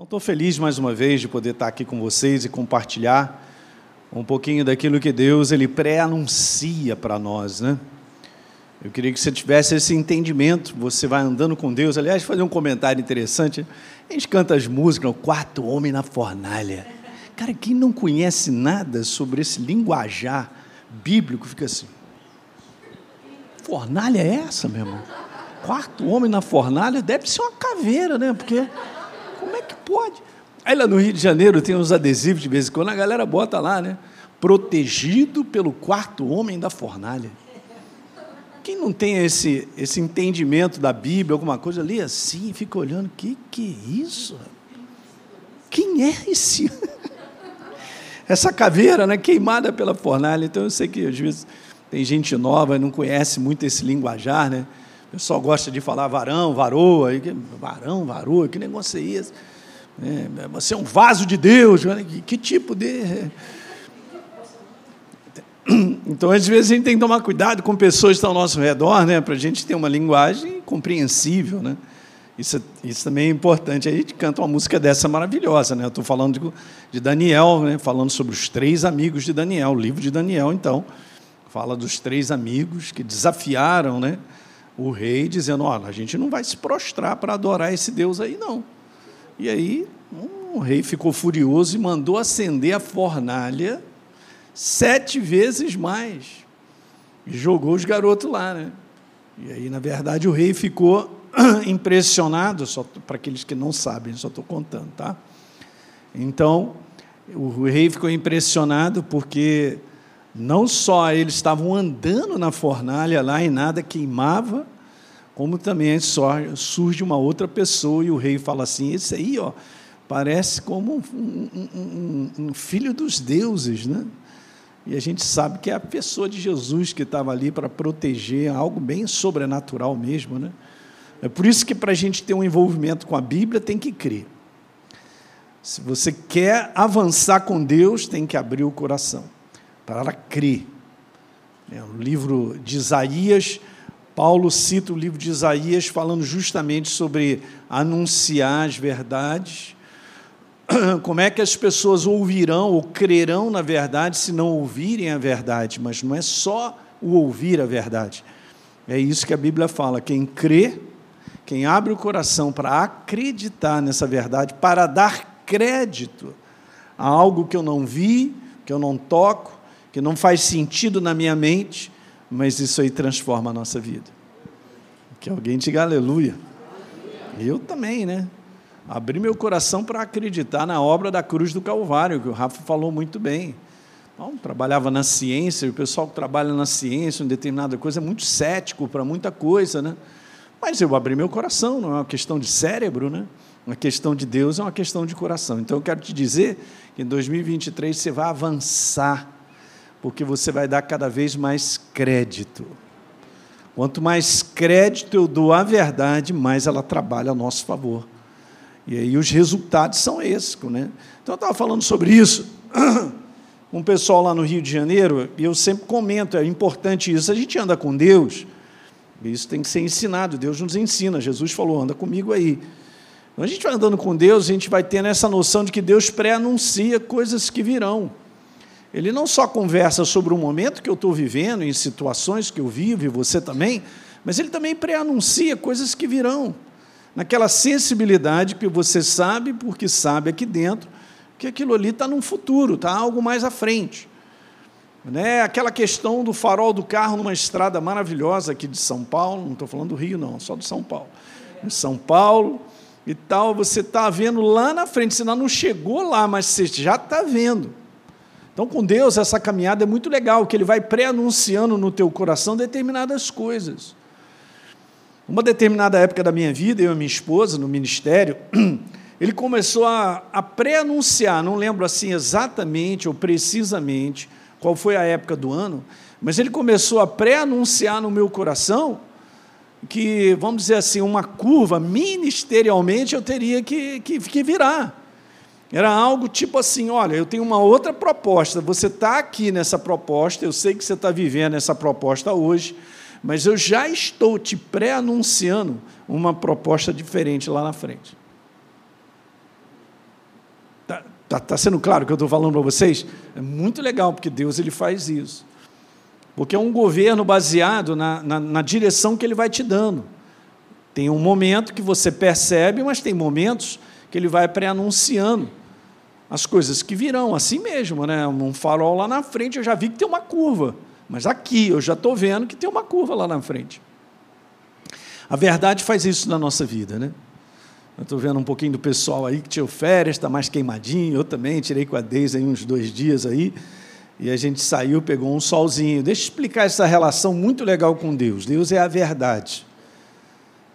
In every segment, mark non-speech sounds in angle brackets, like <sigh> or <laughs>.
Então, estou feliz mais uma vez de poder estar aqui com vocês e compartilhar um pouquinho daquilo que Deus ele pré-anuncia para nós, né? Eu queria que você tivesse esse entendimento. Você vai andando com Deus. Aliás, fazer um comentário interessante. A gente canta as músicas, o quarto homem na fornalha. Cara, quem não conhece nada sobre esse linguajar bíblico fica assim. Fornalha é essa, meu irmão? Quarto homem na fornalha deve ser uma caveira, né? Porque é que pode? Aí lá no Rio de Janeiro tem uns adesivos de vez em quando, a galera bota lá, né? Protegido pelo quarto homem da fornalha. Quem não tem esse, esse entendimento da Bíblia, alguma coisa, lê assim, fica olhando, que, que é isso? Quem é esse? <laughs> Essa caveira, né, queimada pela fornalha. Então eu sei que às vezes tem gente nova, não conhece muito esse linguajar, né? O pessoal gosta de falar varão, varoa, varão, varoa, que negócio é esse? É, você é um vaso de Deus, que, que tipo de. Então, às vezes, a gente tem que tomar cuidado com pessoas que estão ao nosso redor, né, para a gente ter uma linguagem compreensível. Né? Isso, isso também é importante. A gente canta uma música dessa maravilhosa. Né? Eu estou falando de, de Daniel, né? falando sobre os três amigos de Daniel, o livro de Daniel, então. Fala dos três amigos que desafiaram né, o rei, dizendo: Olha, a gente não vai se prostrar para adorar esse Deus aí, não. E aí, o rei ficou furioso e mandou acender a fornalha sete vezes mais. E jogou os garotos lá, né? E aí, na verdade, o rei ficou <clears throat> impressionado, só para aqueles que não sabem, só estou contando, tá? Então, o rei ficou impressionado porque não só eles estavam andando na fornalha lá e nada queimava, como também surge uma outra pessoa e o rei fala assim: esse aí, ó, parece como um, um, um, um filho dos deuses, né? E a gente sabe que é a pessoa de Jesus que estava ali para proteger, algo bem sobrenatural mesmo. Né? É por isso que para a gente ter um envolvimento com a Bíblia tem que crer. Se você quer avançar com Deus, tem que abrir o coração para crer. É, o livro de Isaías, Paulo cita o livro de Isaías falando justamente sobre anunciar as verdades <clears throat> como é que as pessoas ouvirão ou crerão na verdade se não ouvirem a verdade? Mas não é só o ouvir a verdade. É isso que a Bíblia fala. Quem crê, quem abre o coração para acreditar nessa verdade, para dar crédito a algo que eu não vi, que eu não toco, que não faz sentido na minha mente, mas isso aí transforma a nossa vida. Que alguém diga aleluia. Eu também, né? abrir meu coração para acreditar na obra da cruz do Calvário, que o Rafa falou muito bem. Bom, trabalhava na ciência, o pessoal que trabalha na ciência, em determinada coisa, é muito cético para muita coisa, né? Mas eu abri meu coração, não é uma questão de cérebro, né? Uma questão de Deus é uma questão de coração. Então eu quero te dizer que em 2023 você vai avançar, porque você vai dar cada vez mais crédito. Quanto mais crédito eu dou à verdade, mais ela trabalha a nosso favor. E aí os resultados são esses. Né? Então eu estava falando sobre isso <coughs> com um pessoal lá no Rio de Janeiro, e eu sempre comento, é importante isso. A gente anda com Deus, isso tem que ser ensinado, Deus nos ensina. Jesus falou, anda comigo aí. Quando a gente vai andando com Deus, a gente vai tendo essa noção de que Deus pré-anuncia coisas que virão. Ele não só conversa sobre o momento que eu estou vivendo, em situações que eu vivo, e você também, mas ele também pré-anuncia coisas que virão naquela sensibilidade que você sabe, porque sabe aqui dentro, que aquilo ali está num futuro, está algo mais à frente. Né? Aquela questão do farol do carro numa estrada maravilhosa aqui de São Paulo, não estou falando do Rio, não, só de São Paulo. Em São Paulo e tal, você está vendo lá na frente, ainda não chegou lá, mas você já está vendo. Então, com Deus, essa caminhada é muito legal, que Ele vai pré-anunciando no teu coração determinadas coisas. Uma determinada época da minha vida, eu e minha esposa, no ministério, <clears throat> ele começou a, a pré-anunciar, não lembro assim exatamente ou precisamente qual foi a época do ano, mas ele começou a pré-anunciar no meu coração que, vamos dizer assim, uma curva, ministerialmente, eu teria que, que, que virar. Era algo tipo assim: olha, eu tenho uma outra proposta, você está aqui nessa proposta, eu sei que você está vivendo essa proposta hoje, mas eu já estou te pré-anunciando uma proposta diferente lá na frente. Está tá sendo claro o que eu estou falando para vocês? É muito legal, porque Deus ele faz isso. Porque é um governo baseado na, na, na direção que ele vai te dando. Tem um momento que você percebe, mas tem momentos que ele vai pré-anunciando as coisas que virão, assim mesmo, né? Um farol lá na frente, eu já vi que tem uma curva, mas aqui eu já estou vendo que tem uma curva lá na frente. A verdade faz isso na nossa vida, né? Eu estou vendo um pouquinho do pessoal aí que tirou férias, está mais queimadinho. Eu também tirei com a Deise aí uns dois dias aí. E a gente saiu, pegou um solzinho. Deixa eu explicar essa relação muito legal com Deus. Deus é a verdade.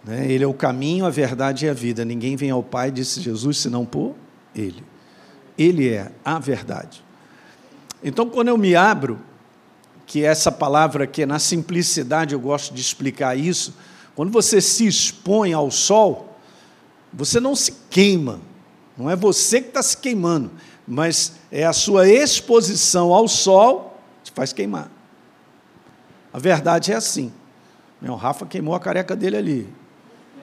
Né? Ele é o caminho, a verdade e a vida. Ninguém vem ao Pai, disse Jesus, senão por Ele. Ele é a verdade. Então, quando eu me abro, que essa palavra que na simplicidade eu gosto de explicar isso, quando você se expõe ao sol, você não se queima, não é você que está se queimando, mas é a sua exposição ao sol que faz queimar. A verdade é assim. O Rafa queimou a careca dele ali.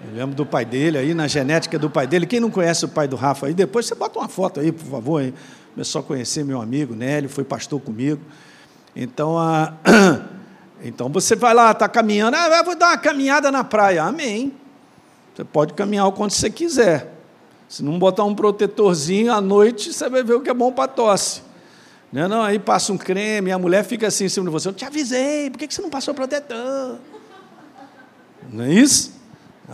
Eu lembro do pai dele aí, na genética do pai dele. Quem não conhece o pai do Rafa aí, depois você bota uma foto aí, por favor. Aí. Começou a conhecer meu amigo Nélio, foi pastor comigo. Então, a... <coughs> então você vai lá, está caminhando, ah, vou dar uma caminhada na praia. Amém. Você pode caminhar o quanto você quiser. Se não botar um protetorzinho à noite, você vai ver o que é bom para tosse. Não, é não, aí passa um creme, a mulher fica assim em cima de você. Eu te avisei, por que você não passou protetor? Não é isso?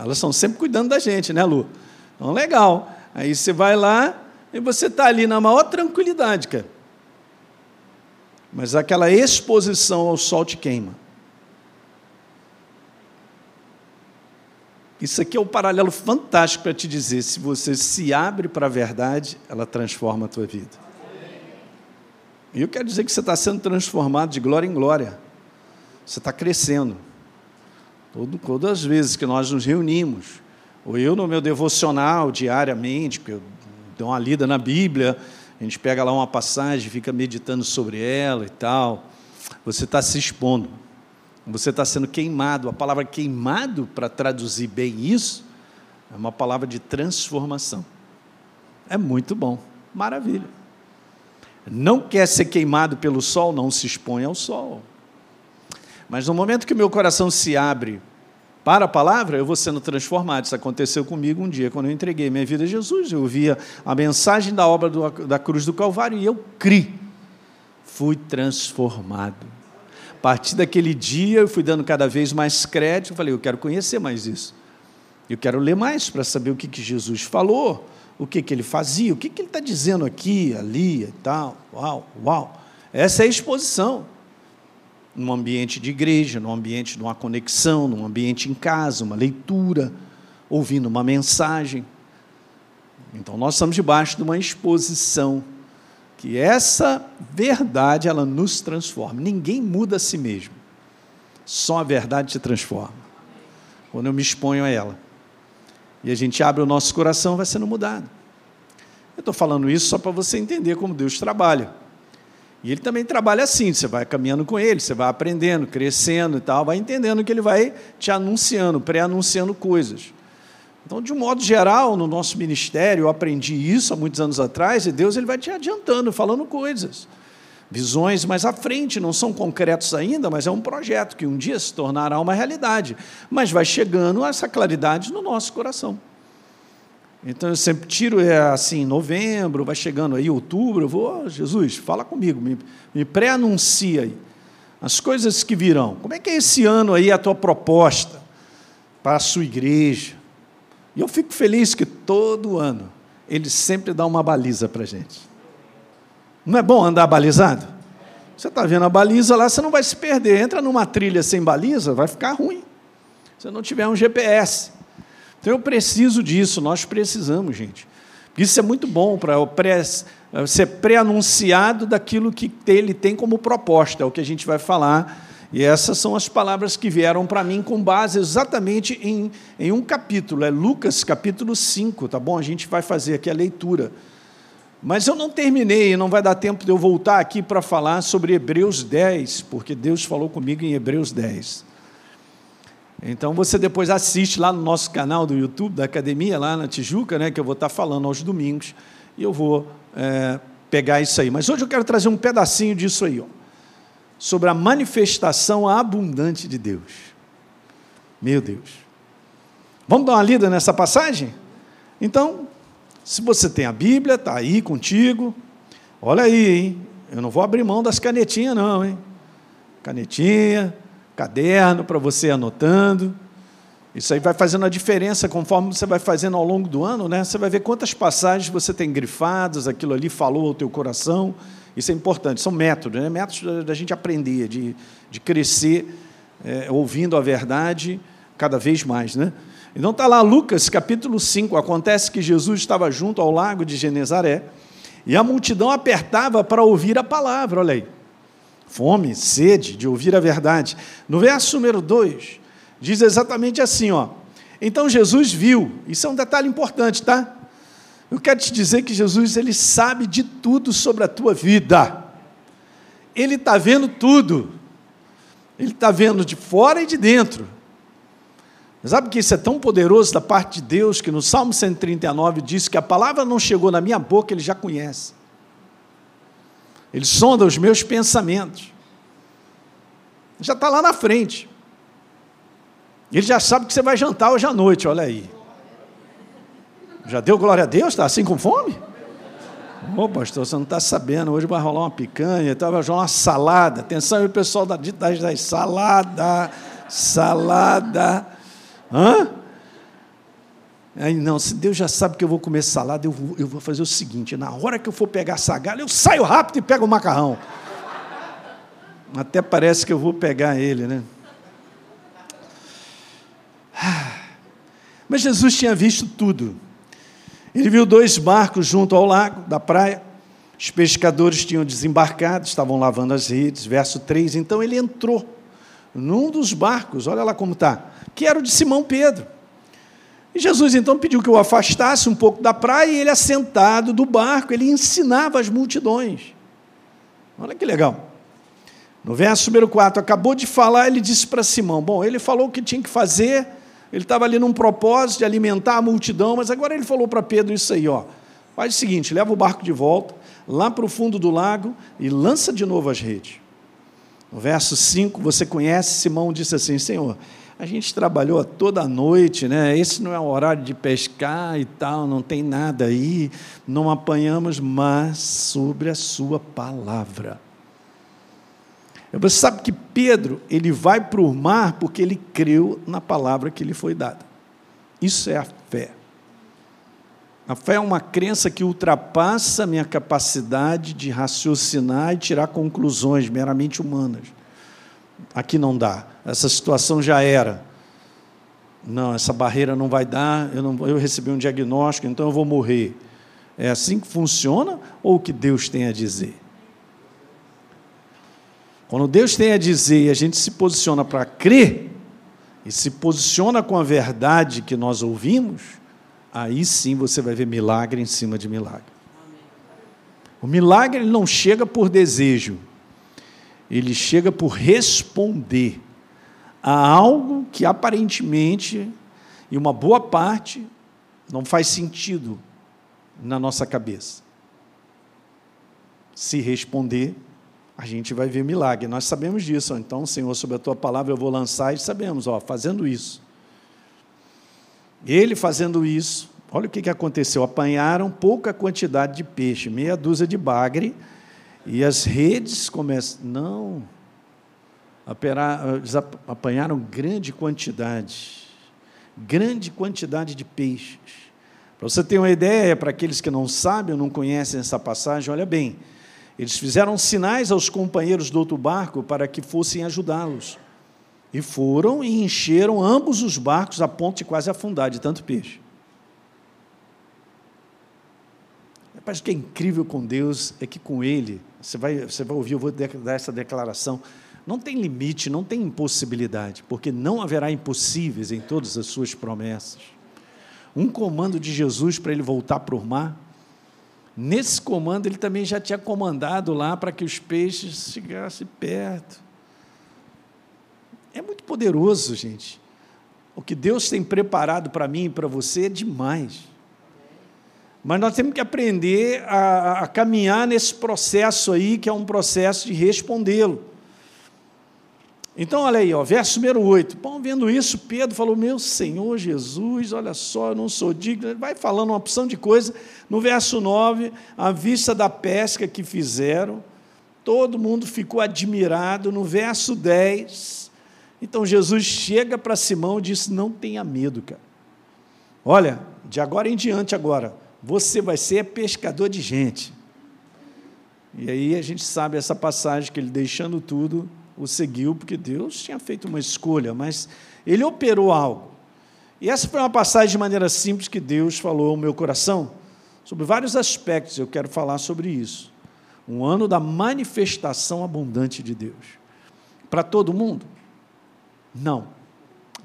Elas estão sempre cuidando da gente, né, Lu? Então, legal. Aí você vai lá e você está ali na maior tranquilidade, cara. Mas aquela exposição ao sol te queima. Isso aqui é um paralelo fantástico para te dizer: se você se abre para a verdade, ela transforma a tua vida. E eu quero dizer que você está sendo transformado de glória em glória. Você está crescendo. Todo, todas as vezes que nós nos reunimos, ou eu no meu devocional diariamente, que eu dou uma lida na Bíblia, a gente pega lá uma passagem, fica meditando sobre ela e tal, você está se expondo. Você está sendo queimado. A palavra queimado, para traduzir bem isso, é uma palavra de transformação. É muito bom. Maravilha. Não quer ser queimado pelo sol, não se expõe ao sol. Mas no momento que meu coração se abre para a palavra, eu vou sendo transformado. Isso aconteceu comigo um dia, quando eu entreguei minha vida a Jesus. Eu via a mensagem da obra do, da cruz do Calvário e eu criei. Fui transformado. A partir daquele dia, eu fui dando cada vez mais crédito. Eu falei, eu quero conhecer mais isso. Eu quero ler mais para saber o que, que Jesus falou, o que, que ele fazia, o que, que ele está dizendo aqui, ali e tal. Uau, uau. Essa é a exposição. Num ambiente de igreja, num ambiente de uma conexão, num ambiente em casa, uma leitura, ouvindo uma mensagem. Então, nós estamos debaixo de uma exposição que essa verdade ela nos transforma. Ninguém muda a si mesmo. Só a verdade te transforma. Quando eu me exponho a ela. E a gente abre o nosso coração, vai sendo mudado. Eu estou falando isso só para você entender como Deus trabalha. E ele também trabalha assim, você vai caminhando com ele, você vai aprendendo, crescendo e tal, vai entendendo que ele vai te anunciando, pré-anunciando coisas. Então, de um modo geral, no nosso ministério, eu aprendi isso há muitos anos atrás, e Deus ele vai te adiantando, falando coisas. Visões mais à frente, não são concretos ainda, mas é um projeto que um dia se tornará uma realidade. Mas vai chegando essa claridade no nosso coração. Então eu sempre tiro, é assim, novembro, vai chegando aí, outubro, eu vou, oh, Jesus, fala comigo, me, me pré-anuncia aí. As coisas que virão. Como é que é esse ano aí a tua proposta para a sua igreja? E eu fico feliz que todo ano ele sempre dá uma baliza para a gente. Não é bom andar balizado? Você está vendo a baliza lá, você não vai se perder. Entra numa trilha sem baliza, vai ficar ruim. Se não tiver um GPS. Então eu preciso disso, nós precisamos, gente. Isso é muito bom para ser pré-anunciado daquilo que ele tem como proposta, é o que a gente vai falar e essas são as palavras que vieram para mim com base exatamente em, em um capítulo, é Lucas capítulo 5, tá bom? A gente vai fazer aqui a leitura. Mas eu não terminei, não vai dar tempo de eu voltar aqui para falar sobre Hebreus 10, porque Deus falou comigo em Hebreus 10. Então você depois assiste lá no nosso canal do YouTube da academia, lá na Tijuca, né, que eu vou estar falando aos domingos. e eu vou é, pegar isso aí. Mas hoje eu quero trazer um pedacinho disso aí, ó, sobre a manifestação abundante de Deus. Meu Deus. Vamos dar uma lida nessa passagem? Então, se você tem a Bíblia, está aí contigo. Olha aí, hein? Eu não vou abrir mão das canetinhas, não, hein? Canetinha, caderno para você anotando. Isso aí vai fazendo a diferença conforme você vai fazendo ao longo do ano, né? Você vai ver quantas passagens você tem grifadas, aquilo ali falou ao teu coração. Isso é importante, são métodos, né? métodos da gente aprender, de, de crescer, é, ouvindo a verdade cada vez mais. Né? Então está lá Lucas capítulo 5. Acontece que Jesus estava junto ao lago de Genezaré e a multidão apertava para ouvir a palavra, olha aí. Fome, sede de ouvir a verdade. No verso número 2, diz exatamente assim: ó. Então Jesus viu, isso é um detalhe importante, tá? Eu quero te dizer que Jesus ele sabe de tudo sobre a tua vida. Ele está vendo tudo. Ele está vendo de fora e de dentro. Sabe que isso é tão poderoso da parte de Deus que no Salmo 139 diz que a palavra não chegou na minha boca, ele já conhece. Ele sonda os meus pensamentos. Já está lá na frente. Ele já sabe que você vai jantar hoje à noite, olha aí. Já deu glória a Deus? Está assim com fome? Ô pastor, você não está sabendo, hoje vai rolar uma picanha, então vai rolar uma salada. Atenção aí, pessoal da, das, das salada, salada. Hã? Aí, não, se Deus já sabe que eu vou comer salada, eu vou, eu vou fazer o seguinte: na hora que eu for pegar essa galha, eu saio rápido e pego o macarrão. Até parece que eu vou pegar ele, né? Mas Jesus tinha visto tudo. Ele viu dois barcos junto ao lago da praia. Os pescadores tinham desembarcado, estavam lavando as redes. Verso 3. Então ele entrou num dos barcos, olha lá como está, que era o de Simão Pedro. E Jesus então pediu que o afastasse um pouco da praia e ele, assentado do barco, ele ensinava as multidões. Olha que legal. No verso número 4, acabou de falar, ele disse para Simão: Bom, ele falou o que tinha que fazer, ele estava ali num propósito de alimentar a multidão, mas agora ele falou para Pedro isso aí: ó, faz o seguinte, leva o barco de volta, lá para o fundo do lago e lança de novo as redes. No verso 5, você conhece, Simão disse assim: Senhor, a gente trabalhou toda a noite, né? Esse não é o horário de pescar e tal, não tem nada aí, não apanhamos, mas sobre a Sua palavra. Você sabe que Pedro, ele vai para o mar porque ele creu na palavra que lhe foi dada. Isso é a fé. A fé é uma crença que ultrapassa a minha capacidade de raciocinar e tirar conclusões meramente humanas. Aqui não dá. Essa situação já era. Não, essa barreira não vai dar, eu, não, eu recebi um diagnóstico, então eu vou morrer. É assim que funciona ou o que Deus tem a dizer? Quando Deus tem a dizer e a gente se posiciona para crer, e se posiciona com a verdade que nós ouvimos, aí sim você vai ver milagre em cima de milagre. O milagre não chega por desejo, ele chega por responder a algo que aparentemente, e uma boa parte, não faz sentido na nossa cabeça. Se responder, a gente vai ver milagre. Nós sabemos disso. Então, Senhor, sobre a tua palavra eu vou lançar e sabemos, ó, fazendo isso ele fazendo isso, olha o que, que aconteceu: apanharam pouca quantidade de peixe, meia dúzia de bagre, e as redes começam. Não, eles apanharam grande quantidade, grande quantidade de peixes. Para você ter uma ideia, para aqueles que não sabem ou não conhecem essa passagem, olha bem, eles fizeram sinais aos companheiros do outro barco para que fossem ajudá-los. E foram e encheram ambos os barcos a ponto de quase afundar de tanto peixe. Parece que é incrível com Deus é que com Ele, você vai, você vai ouvir, eu vou dar essa declaração, não tem limite, não tem impossibilidade, porque não haverá impossíveis em todas as suas promessas. Um comando de Jesus para ele voltar para o mar, nesse comando ele também já tinha comandado lá para que os peixes chegassem perto. É muito poderoso, gente. O que Deus tem preparado para mim e para você é demais. Mas nós temos que aprender a, a caminhar nesse processo aí, que é um processo de respondê-lo. Então, olha aí, ó, verso número 8. Bom, vendo isso, Pedro falou: Meu Senhor Jesus, olha só, eu não sou digno. Ele vai falando uma opção de coisa. No verso 9, à vista da pesca que fizeram, todo mundo ficou admirado. No verso 10, então Jesus chega para Simão e diz: Não tenha medo, cara. Olha, de agora em diante, agora, você vai ser pescador de gente. E aí a gente sabe essa passagem que ele deixando tudo, o seguiu, porque Deus tinha feito uma escolha, mas ele operou algo. E essa foi uma passagem de maneira simples que Deus falou ao meu coração, sobre vários aspectos, eu quero falar sobre isso. Um ano da manifestação abundante de Deus. Para todo mundo? Não.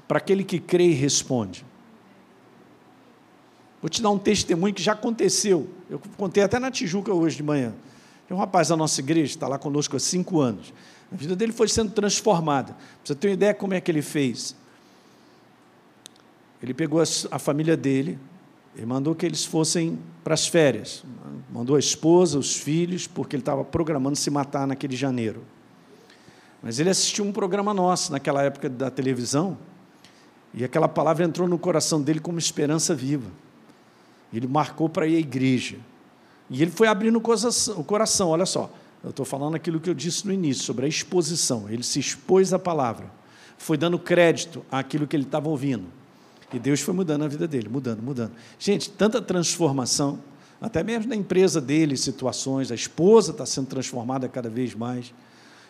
Para aquele que crê e responde. Vou te dar um testemunho que já aconteceu. Eu contei até na Tijuca hoje de manhã. Tem um rapaz da nossa igreja, está lá conosco há cinco anos. A vida dele foi sendo transformada. Você ter uma ideia como é que ele fez. Ele pegou a família dele e mandou que eles fossem para as férias. Mandou a esposa, os filhos, porque ele estava programando se matar naquele janeiro. Mas ele assistiu um programa nosso naquela época da televisão, e aquela palavra entrou no coração dele como esperança viva. Ele marcou para ir à igreja. E ele foi abrindo o coração, olha só. Eu estou falando aquilo que eu disse no início, sobre a exposição. Ele se expôs à palavra, foi dando crédito àquilo que ele estava ouvindo. E Deus foi mudando a vida dele, mudando, mudando. Gente, tanta transformação, até mesmo na empresa dele, situações, a esposa está sendo transformada cada vez mais.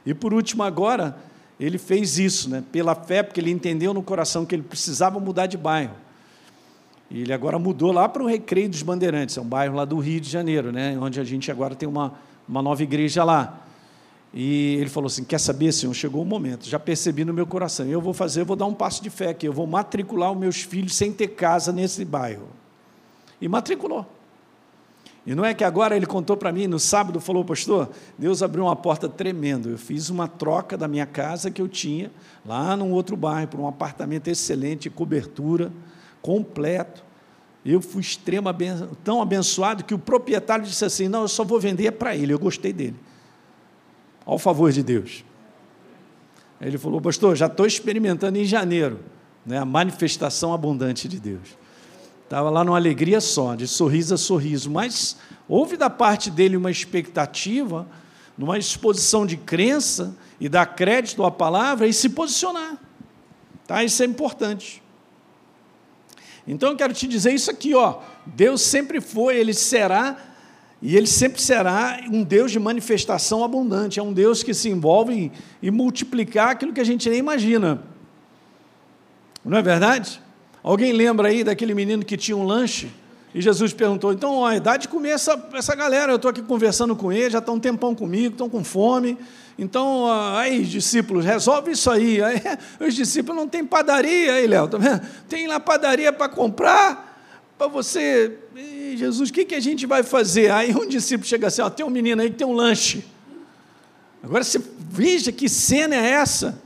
E por último, agora, ele fez isso, né, pela fé, porque ele entendeu no coração que ele precisava mudar de bairro. E ele agora mudou lá para o Recreio dos Bandeirantes, é um bairro lá do Rio de Janeiro, né, onde a gente agora tem uma uma nova igreja lá. E ele falou assim: Quer saber, senhor? Chegou o momento, já percebi no meu coração. Eu vou fazer, eu vou dar um passo de fé aqui. Eu vou matricular os meus filhos sem ter casa nesse bairro. E matriculou. E não é que agora ele contou para mim, no sábado, falou, pastor, Deus abriu uma porta tremenda. Eu fiz uma troca da minha casa que eu tinha, lá num outro bairro, para um apartamento excelente, cobertura, completo. Eu fui extremo, tão abençoado que o proprietário disse assim: Não, eu só vou vender para ele, eu gostei dele. Ao favor de Deus. Aí ele falou: Pastor, já estou experimentando em janeiro né, a manifestação abundante de Deus. Estava lá numa alegria só, de sorriso a sorriso, mas houve da parte dele uma expectativa, numa exposição de crença e dar crédito à palavra e se posicionar. Tá? Isso é importante. Então eu quero te dizer isso aqui, ó. Deus sempre foi, ele será e ele sempre será um Deus de manifestação abundante, é um Deus que se envolve em, em multiplicar aquilo que a gente nem imagina. Não é verdade? Alguém lembra aí daquele menino que tinha um lanche? E Jesus perguntou: então, ó, idade de comer essa, essa galera, eu estou aqui conversando com eles, já estão um tempão comigo, estão com fome. Então, aí, discípulos, resolve isso aí. <laughs> aí os discípulos não têm padaria aí, Léo, tá vendo? Tem lá padaria para comprar, para você. Jesus, o que, que a gente vai fazer? Aí um discípulo chega assim: ó, tem um menino aí que tem um lanche. Agora você veja que cena é essa.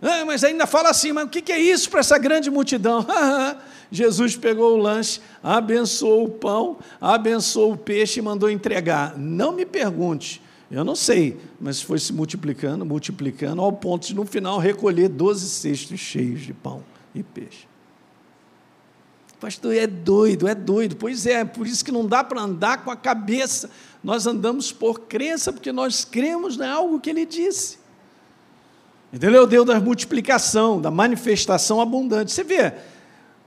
Ah, mas ainda fala assim, mas o que, que é isso para essa grande multidão? <laughs> Jesus pegou o lanche, abençoou o pão, abençoou o peixe e mandou entregar. Não me pergunte eu não sei, mas foi se multiplicando, multiplicando, ao ponto de no final recolher 12 cestos cheios de pão e peixe. Pastor, é doido, é doido. Pois é, por isso que não dá para andar com a cabeça. Nós andamos por crença, porque nós cremos em algo que ele disse. Entendeu? Deus da multiplicação, da manifestação abundante. Você vê,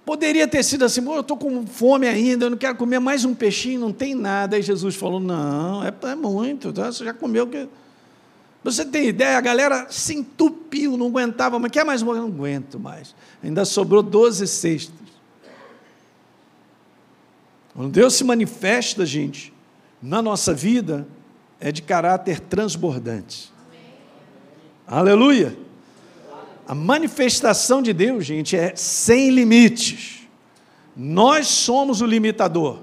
Poderia ter sido assim, eu estou com fome ainda, eu não quero comer mais um peixinho, não tem nada. Aí Jesus falou: não, é, é muito, tá? você já comeu. Que... Você tem ideia, a galera se entupiu, não aguentava, mas quer mais um? Eu não aguento mais. Ainda sobrou 12 cestos. Quando Deus se manifesta, gente, na nossa vida, é de caráter transbordante. Aleluia! A manifestação de Deus, gente, é sem limites. Nós somos o limitador.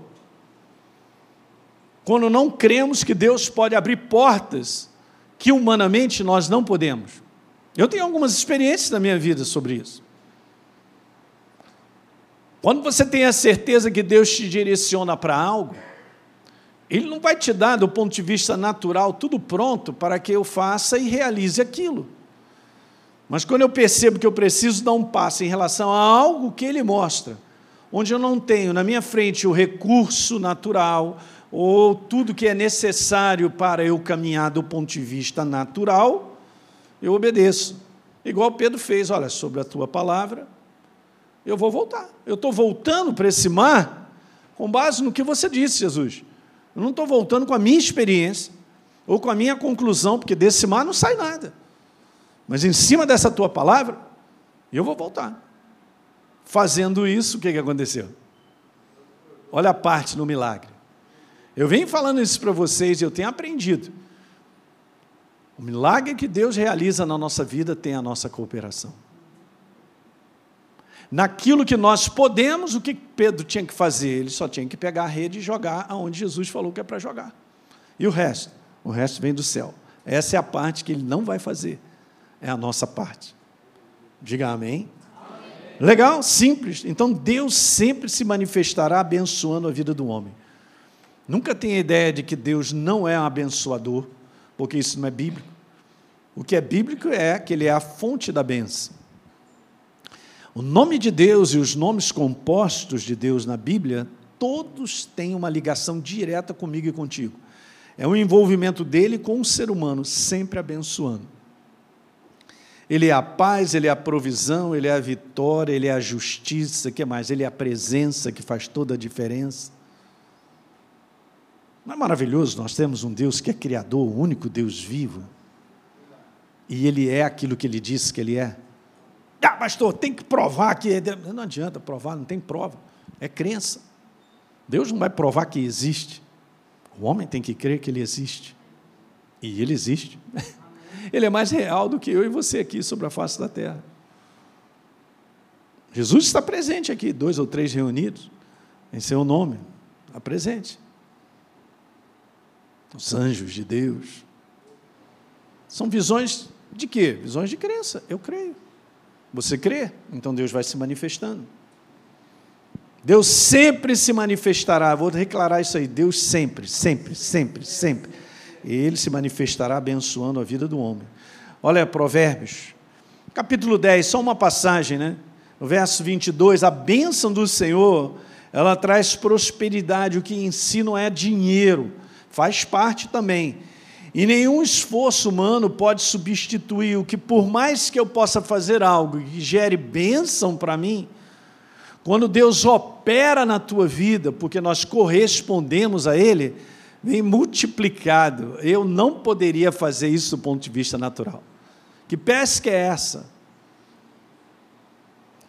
Quando não cremos que Deus pode abrir portas que humanamente nós não podemos. Eu tenho algumas experiências na minha vida sobre isso. Quando você tem a certeza que Deus te direciona para algo, Ele não vai te dar, do ponto de vista natural, tudo pronto para que eu faça e realize aquilo. Mas quando eu percebo que eu preciso dar um passo em relação a algo que Ele mostra, onde eu não tenho na minha frente o recurso natural ou tudo que é necessário para eu caminhar do ponto de vista natural, eu obedeço. Igual Pedro fez, olha, sobre a tua palavra, eu vou voltar. Eu estou voltando para esse mar com base no que você disse, Jesus. Eu não estou voltando com a minha experiência ou com a minha conclusão, porque desse mar não sai nada. Mas em cima dessa tua palavra, eu vou voltar. Fazendo isso, o que, que aconteceu? Olha a parte no milagre. Eu venho falando isso para vocês e eu tenho aprendido. O milagre que Deus realiza na nossa vida tem a nossa cooperação. Naquilo que nós podemos, o que Pedro tinha que fazer? Ele só tinha que pegar a rede e jogar aonde Jesus falou que é para jogar. E o resto? O resto vem do céu. Essa é a parte que ele não vai fazer. É a nossa parte. Diga amém. Legal? Simples. Então Deus sempre se manifestará abençoando a vida do homem. Nunca tenha ideia de que Deus não é um abençoador, porque isso não é bíblico. O que é bíblico é que ele é a fonte da benção. O nome de Deus e os nomes compostos de Deus na Bíblia, todos têm uma ligação direta comigo e contigo. É o envolvimento dele com o ser humano, sempre abençoando. Ele é a paz, ele é a provisão, ele é a vitória, ele é a justiça, que mais? Ele é a presença que faz toda a diferença. Não é maravilhoso? Nós temos um Deus que é criador, o único Deus vivo. E ele é aquilo que ele disse que ele é. Ah, pastor, tem que provar que. É não adianta provar, não tem prova. É crença. Deus não vai provar que existe. O homem tem que crer que ele existe. E ele existe. <laughs> Ele é mais real do que eu e você aqui sobre a face da terra. Jesus está presente aqui, dois ou três reunidos, em seu nome, está presente. Os anjos de Deus. São visões de quê? Visões de crença. Eu creio. Você crê? Então Deus vai se manifestando. Deus sempre se manifestará. Vou declarar isso aí. Deus sempre, sempre, sempre, sempre ele se manifestará abençoando a vida do homem. Olha, Provérbios, capítulo 10, só uma passagem, né? No verso 22, a bênção do Senhor, ela traz prosperidade, o que em si não é dinheiro, faz parte também. E nenhum esforço humano pode substituir o que, por mais que eu possa fazer algo que gere bênção para mim, quando Deus opera na tua vida, porque nós correspondemos a Ele, vem multiplicado. Eu não poderia fazer isso do ponto de vista natural. Que pesca é essa?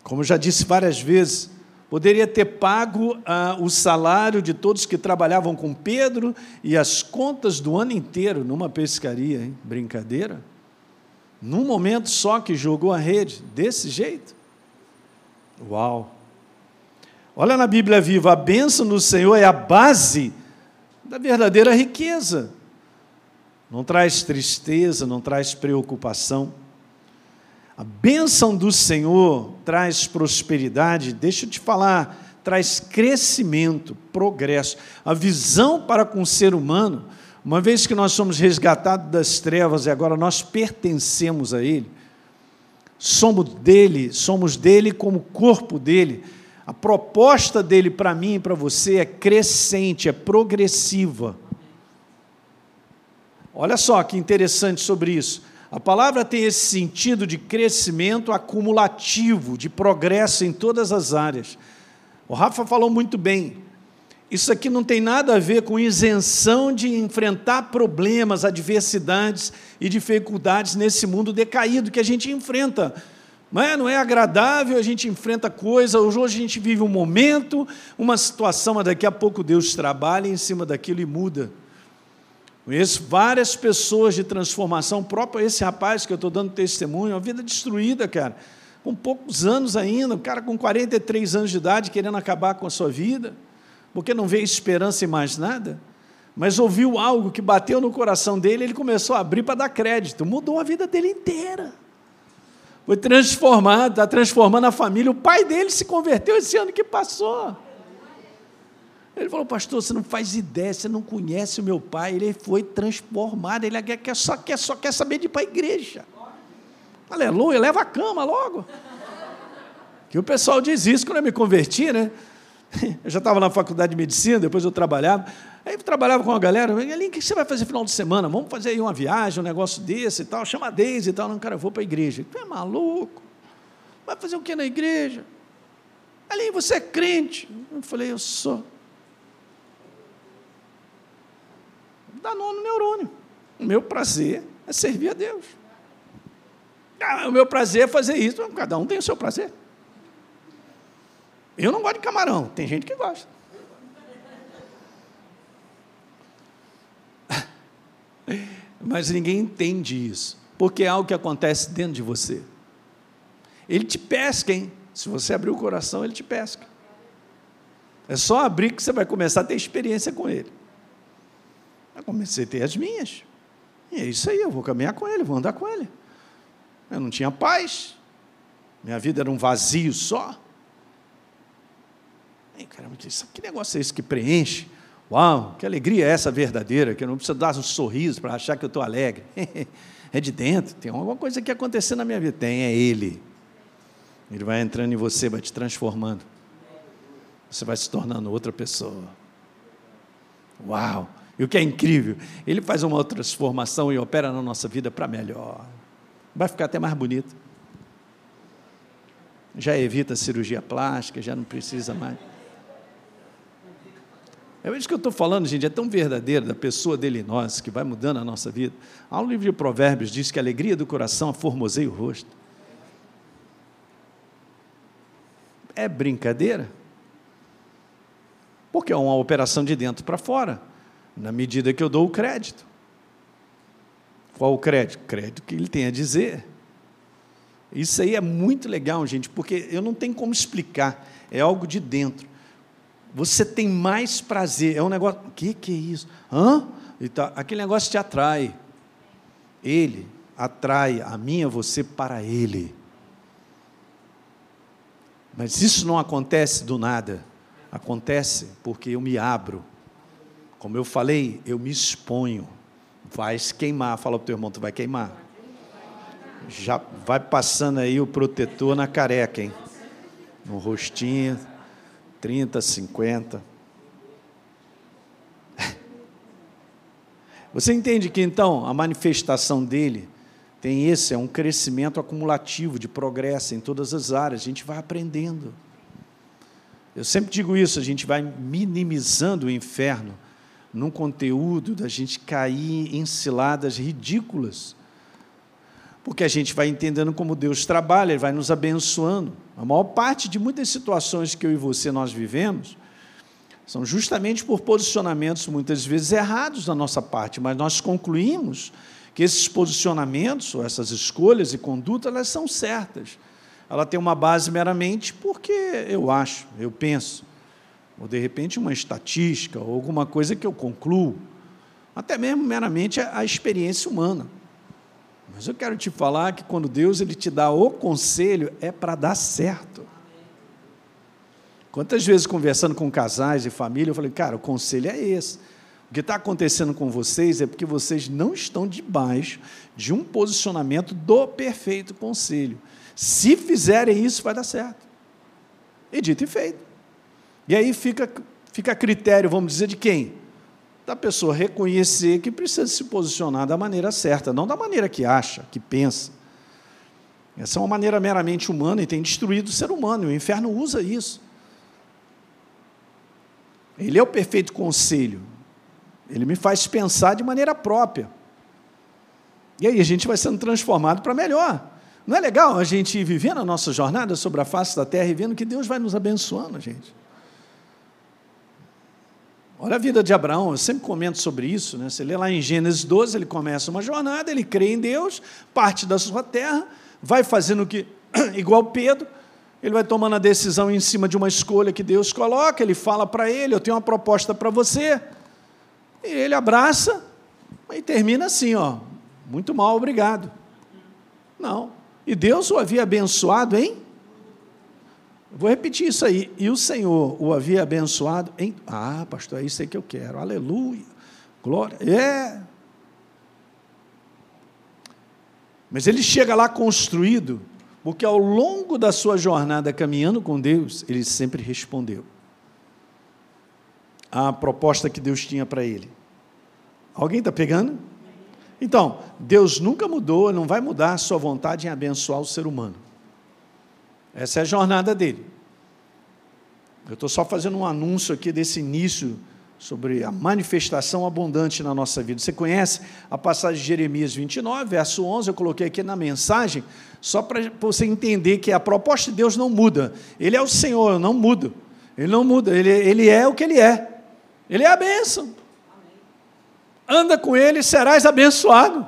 Como já disse várias vezes, poderia ter pago ah, o salário de todos que trabalhavam com Pedro e as contas do ano inteiro numa pescaria, hein? brincadeira? Num momento só que jogou a rede, desse jeito? Uau! Olha na Bíblia viva, a bênção do Senhor é a base da verdadeira riqueza. Não traz tristeza, não traz preocupação. A bênção do Senhor traz prosperidade, deixa eu te falar, traz crescimento, progresso. A visão para com o ser humano, uma vez que nós somos resgatados das trevas e agora nós pertencemos a Ele, somos dele, somos dele como corpo dele a proposta dele para mim e para você é crescente, é progressiva. Olha só que interessante sobre isso. A palavra tem esse sentido de crescimento acumulativo, de progresso em todas as áreas. O Rafa falou muito bem. Isso aqui não tem nada a ver com isenção de enfrentar problemas, adversidades e dificuldades nesse mundo decaído que a gente enfrenta. Não é, não é agradável, a gente enfrenta coisas, hoje a gente vive um momento, uma situação, mas daqui a pouco Deus trabalha em cima daquilo e muda. Conheço várias pessoas de transformação, próprio esse rapaz que eu estou dando testemunho, uma vida destruída, cara, com poucos anos ainda, o cara com 43 anos de idade querendo acabar com a sua vida, porque não vê esperança em mais nada, mas ouviu algo que bateu no coração dele, ele começou a abrir para dar crédito, mudou a vida dele inteira. Foi transformado, está transformando a família. O pai dele se converteu esse ano que passou. Ele falou, pastor, você não faz ideia, você não conhece o meu pai. Ele foi transformado, ele só quer, só quer saber de ir para a igreja. Aleluia, leva a cama logo. Que o pessoal diz isso quando eu me converti, né? <laughs> Eu já estava na faculdade de medicina, depois eu trabalhava. Aí eu trabalhava com a galera, ali, o que você vai fazer final de semana? Vamos fazer aí uma viagem, um negócio desse e tal, chama a Deise e tal. Não, cara, eu vou para a igreja. Tu é maluco? Vai fazer o que na igreja? Ali, você é crente. Eu falei, eu sou. Dá no neurônio. O meu prazer é servir a Deus. Ah, o meu prazer é fazer isso. Cada um tem o seu prazer. Eu não gosto de camarão, tem gente que gosta. Mas ninguém entende isso, porque é algo que acontece dentro de você. Ele te pesca, hein? Se você abrir o coração, ele te pesca. É só abrir que você vai começar a ter experiência com ele. Eu comecei a ter as minhas. E é isso aí, eu vou caminhar com ele, vou andar com ele. Eu não tinha paz. Minha vida era um vazio só. Ei, caramba, que negócio é esse que preenche? Uau, que alegria é essa verdadeira, que eu não preciso dar um sorriso para achar que eu estou alegre. <laughs> é de dentro, tem alguma coisa que aconteceu na minha vida. Tem, é Ele. Ele vai entrando em você, vai te transformando. Você vai se tornando outra pessoa. Uau! E o que é incrível, ele faz uma transformação e opera na nossa vida para melhor. Vai ficar até mais bonito. Já evita cirurgia plástica, já não precisa mais. É isso que eu estou falando, gente, é tão verdadeiro da pessoa dele em nós, que vai mudando a nossa vida. Há um livro de Provérbios diz que a alegria do coração aformoseia o rosto. É brincadeira? Porque é uma operação de dentro para fora, na medida que eu dou o crédito. Qual o crédito? Crédito que ele tem a dizer. Isso aí é muito legal, gente, porque eu não tenho como explicar, é algo de dentro você tem mais prazer. É um negócio. O que, que é isso? Hã? Então, aquele negócio te atrai. Ele atrai a mim e a você para ele. Mas isso não acontece do nada. Acontece porque eu me abro. Como eu falei, eu me exponho. Vai se queimar. Fala para o teu irmão, tu vai queimar. Já vai passando aí o protetor na careca, hein? No rostinho. 30, 50. <laughs> Você entende que então a manifestação dele tem esse, é um crescimento acumulativo de progresso em todas as áreas, a gente vai aprendendo. Eu sempre digo isso, a gente vai minimizando o inferno num conteúdo da gente cair em ciladas ridículas porque a gente vai entendendo como Deus trabalha, Ele vai nos abençoando. A maior parte de muitas situações que eu e você nós vivemos são justamente por posicionamentos muitas vezes errados da nossa parte, mas nós concluímos que esses posicionamentos, ou essas escolhas e condutas, elas são certas. Ela tem uma base meramente porque eu acho, eu penso, ou de repente uma estatística, ou alguma coisa que eu concluo, até mesmo meramente a experiência humana. Mas eu quero te falar que quando Deus ele te dá o conselho, é para dar certo. Quantas vezes conversando com casais e família, eu falei, cara, o conselho é esse. O que está acontecendo com vocês é porque vocês não estão debaixo de um posicionamento do perfeito conselho. Se fizerem isso, vai dar certo. E dito e feito. E aí fica, fica a critério, vamos dizer, de quem? Da pessoa reconhecer que precisa se posicionar da maneira certa, não da maneira que acha, que pensa. Essa é uma maneira meramente humana e tem destruído o ser humano, e o inferno usa isso. Ele é o perfeito conselho, ele me faz pensar de maneira própria. E aí a gente vai sendo transformado para melhor. Não é legal a gente ir vivendo a nossa jornada sobre a face da terra e vendo que Deus vai nos abençoando, gente? Olha a vida de Abraão, eu sempre comento sobre isso. Né? Você lê lá em Gênesis 12, ele começa uma jornada, ele crê em Deus, parte da sua terra, vai fazendo que, <clears throat> igual Pedro, ele vai tomando a decisão em cima de uma escolha que Deus coloca, ele fala para ele: Eu tenho uma proposta para você. E ele abraça, e termina assim: ó, Muito mal, obrigado. Não, E Deus o havia abençoado em. Vou repetir isso aí. E o Senhor o havia abençoado em. Ah, pastor, é isso aí que eu quero. Aleluia. Glória. É. Mas ele chega lá construído, porque ao longo da sua jornada caminhando com Deus, ele sempre respondeu à proposta que Deus tinha para ele. Alguém está pegando? Então, Deus nunca mudou, não vai mudar a sua vontade em abençoar o ser humano. Essa é a jornada dele. Eu estou só fazendo um anúncio aqui desse início sobre a manifestação abundante na nossa vida. Você conhece a passagem de Jeremias 29, verso 11, eu coloquei aqui na mensagem, só para você entender que a proposta de Deus não muda. Ele é o Senhor, eu não mudo. Ele não muda, ele, ele é o que ele é. Ele é a bênção anda com eles, serás abençoado.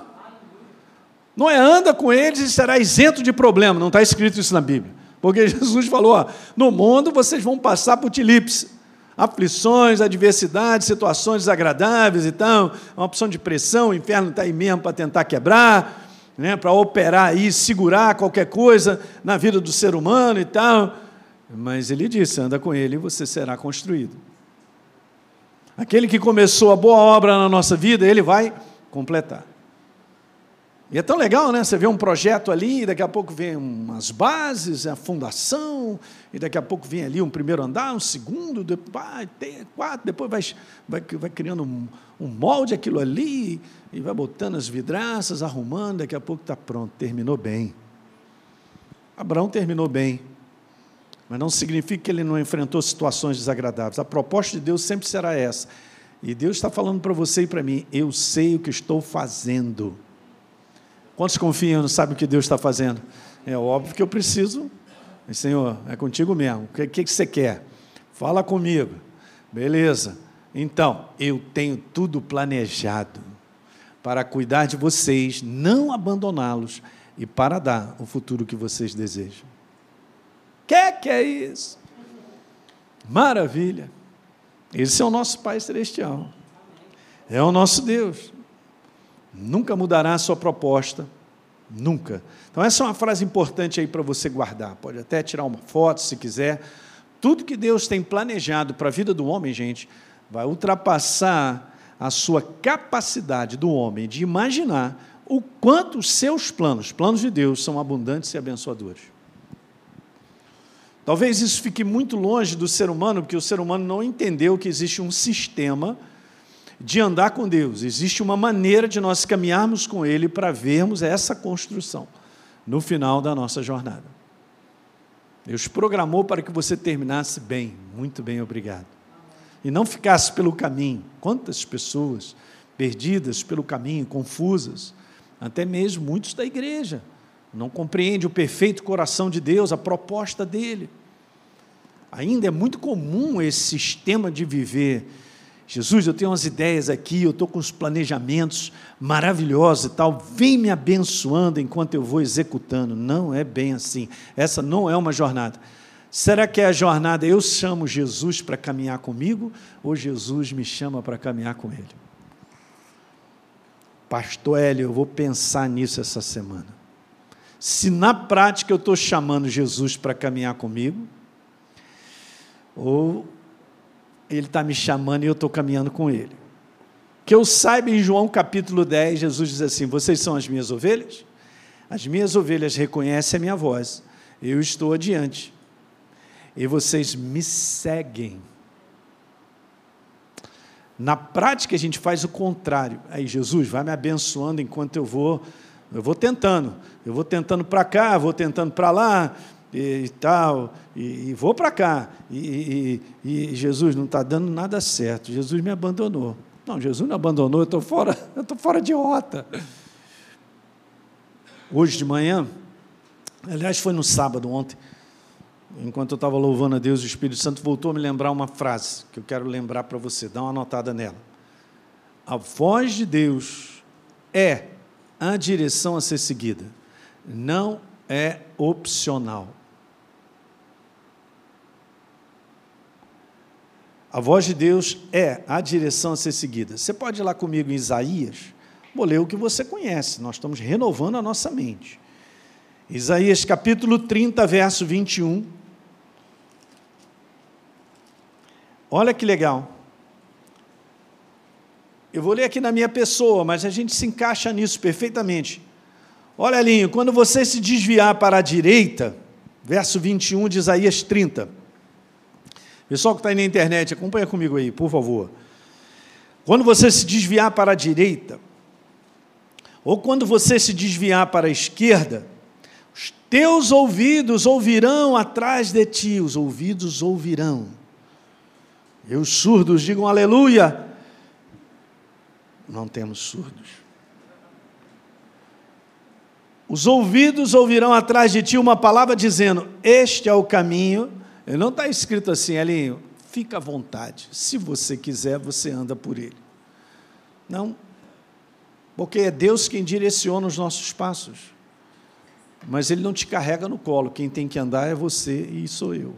Não é anda com eles e será isento de problema, não está escrito isso na Bíblia. Porque <laughs> Jesus falou: ó, no mundo vocês vão passar por tilipes, aflições, adversidades, situações desagradáveis e tal, uma opção de pressão, o inferno está aí mesmo para tentar quebrar, né, para operar aí, segurar qualquer coisa na vida do ser humano e tal. Mas ele disse: anda com ele e você será construído. Aquele que começou a boa obra na nossa vida, ele vai completar. E é tão legal, né? Você vê um projeto ali, e daqui a pouco vem umas bases, a fundação, e daqui a pouco vem ali um primeiro andar, um segundo, depois, quatro, depois vai, vai, vai criando um, um molde aquilo ali, e vai botando as vidraças, arrumando, daqui a pouco está pronto, terminou bem. Abraão terminou bem. Mas não significa que ele não enfrentou situações desagradáveis. A proposta de Deus sempre será essa. E Deus está falando para você e para mim: eu sei o que estou fazendo. Quantos confiam, não sabem o que Deus está fazendo? É óbvio que eu preciso. Mas, Senhor, é contigo mesmo. O que, que, que você quer? Fala comigo. Beleza. Então, eu tenho tudo planejado para cuidar de vocês, não abandoná-los e para dar o futuro que vocês desejam. Que que é isso? Maravilha. Esse é o nosso Pai Celestial. É o nosso Deus. Nunca mudará a sua proposta. Nunca. Então, essa é uma frase importante aí para você guardar. Pode até tirar uma foto se quiser. Tudo que Deus tem planejado para a vida do homem, gente, vai ultrapassar a sua capacidade do homem de imaginar o quanto os seus planos, planos de Deus, são abundantes e abençoadores. Talvez isso fique muito longe do ser humano, porque o ser humano não entendeu que existe um sistema de andar com Deus, existe uma maneira de nós caminharmos com Ele para vermos essa construção no final da nossa jornada. Deus programou para que você terminasse bem, muito bem, obrigado. E não ficasse pelo caminho. Quantas pessoas perdidas pelo caminho, confusas, até mesmo muitos da igreja não compreende o perfeito coração de Deus, a proposta dele. Ainda é muito comum esse sistema de viver. Jesus, eu tenho umas ideias aqui, eu estou com os planejamentos maravilhosos e tal, vem me abençoando enquanto eu vou executando. Não é bem assim. Essa não é uma jornada. Será que é a jornada eu chamo Jesus para caminhar comigo ou Jesus me chama para caminhar com Ele? Pastor Hélio, eu vou pensar nisso essa semana se na prática eu estou chamando Jesus para caminhar comigo, ou ele está me chamando e eu estou caminhando com ele. Que eu saiba, em João capítulo 10, Jesus diz assim: Vocês são as minhas ovelhas? As minhas ovelhas reconhecem a minha voz, eu estou adiante, e vocês me seguem. Na prática, a gente faz o contrário. Aí, Jesus, vai me abençoando enquanto eu vou eu vou tentando, eu vou tentando para cá, vou tentando para lá e, e, tal, e, e vou para cá. E, e, Jesus não está dando nada certo. Jesus me abandonou. Não, Jesus não abandonou, eu estou fora, <laughs> eu estou fora de rota. Hoje de manhã, aliás, foi no sábado ontem, enquanto eu estava louvando a Deus, o Espírito Santo voltou a me lembrar uma frase que eu quero lembrar para você, dá uma anotada nela. A voz de Deus é a direção a ser seguida. Não é opcional. A voz de Deus é a direção a ser seguida. Você pode ir lá comigo em Isaías, vou ler o que você conhece, nós estamos renovando a nossa mente. Isaías capítulo 30, verso 21. Olha que legal. Eu vou ler aqui na minha pessoa, mas a gente se encaixa nisso perfeitamente. Olha, Linho, quando você se desviar para a direita, verso 21 de Isaías 30. Pessoal que está aí na internet, acompanha comigo aí, por favor. Quando você se desviar para a direita, ou quando você se desviar para a esquerda, os teus ouvidos ouvirão atrás de ti, os ouvidos ouvirão. E os surdos digam aleluia não temos surdos. Os ouvidos ouvirão atrás de ti uma palavra dizendo: Este é o caminho. Não está escrito assim, Elinho, fica à vontade. Se você quiser, você anda por ele. Não, porque é Deus quem direciona os nossos passos. Mas Ele não te carrega no colo, quem tem que andar é você e sou eu.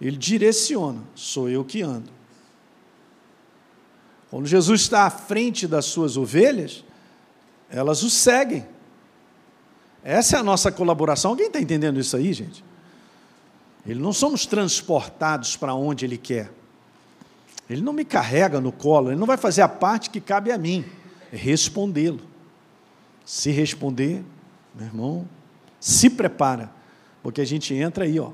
Ele direciona, sou eu que ando. Quando Jesus está à frente das suas ovelhas, elas o seguem. Essa é a nossa colaboração. Alguém está entendendo isso aí, gente? Ele não somos transportados para onde Ele quer. Ele não me carrega no colo, Ele não vai fazer a parte que cabe a mim, é respondê-lo. Se responder, meu irmão, se prepara, porque a gente entra aí, ó,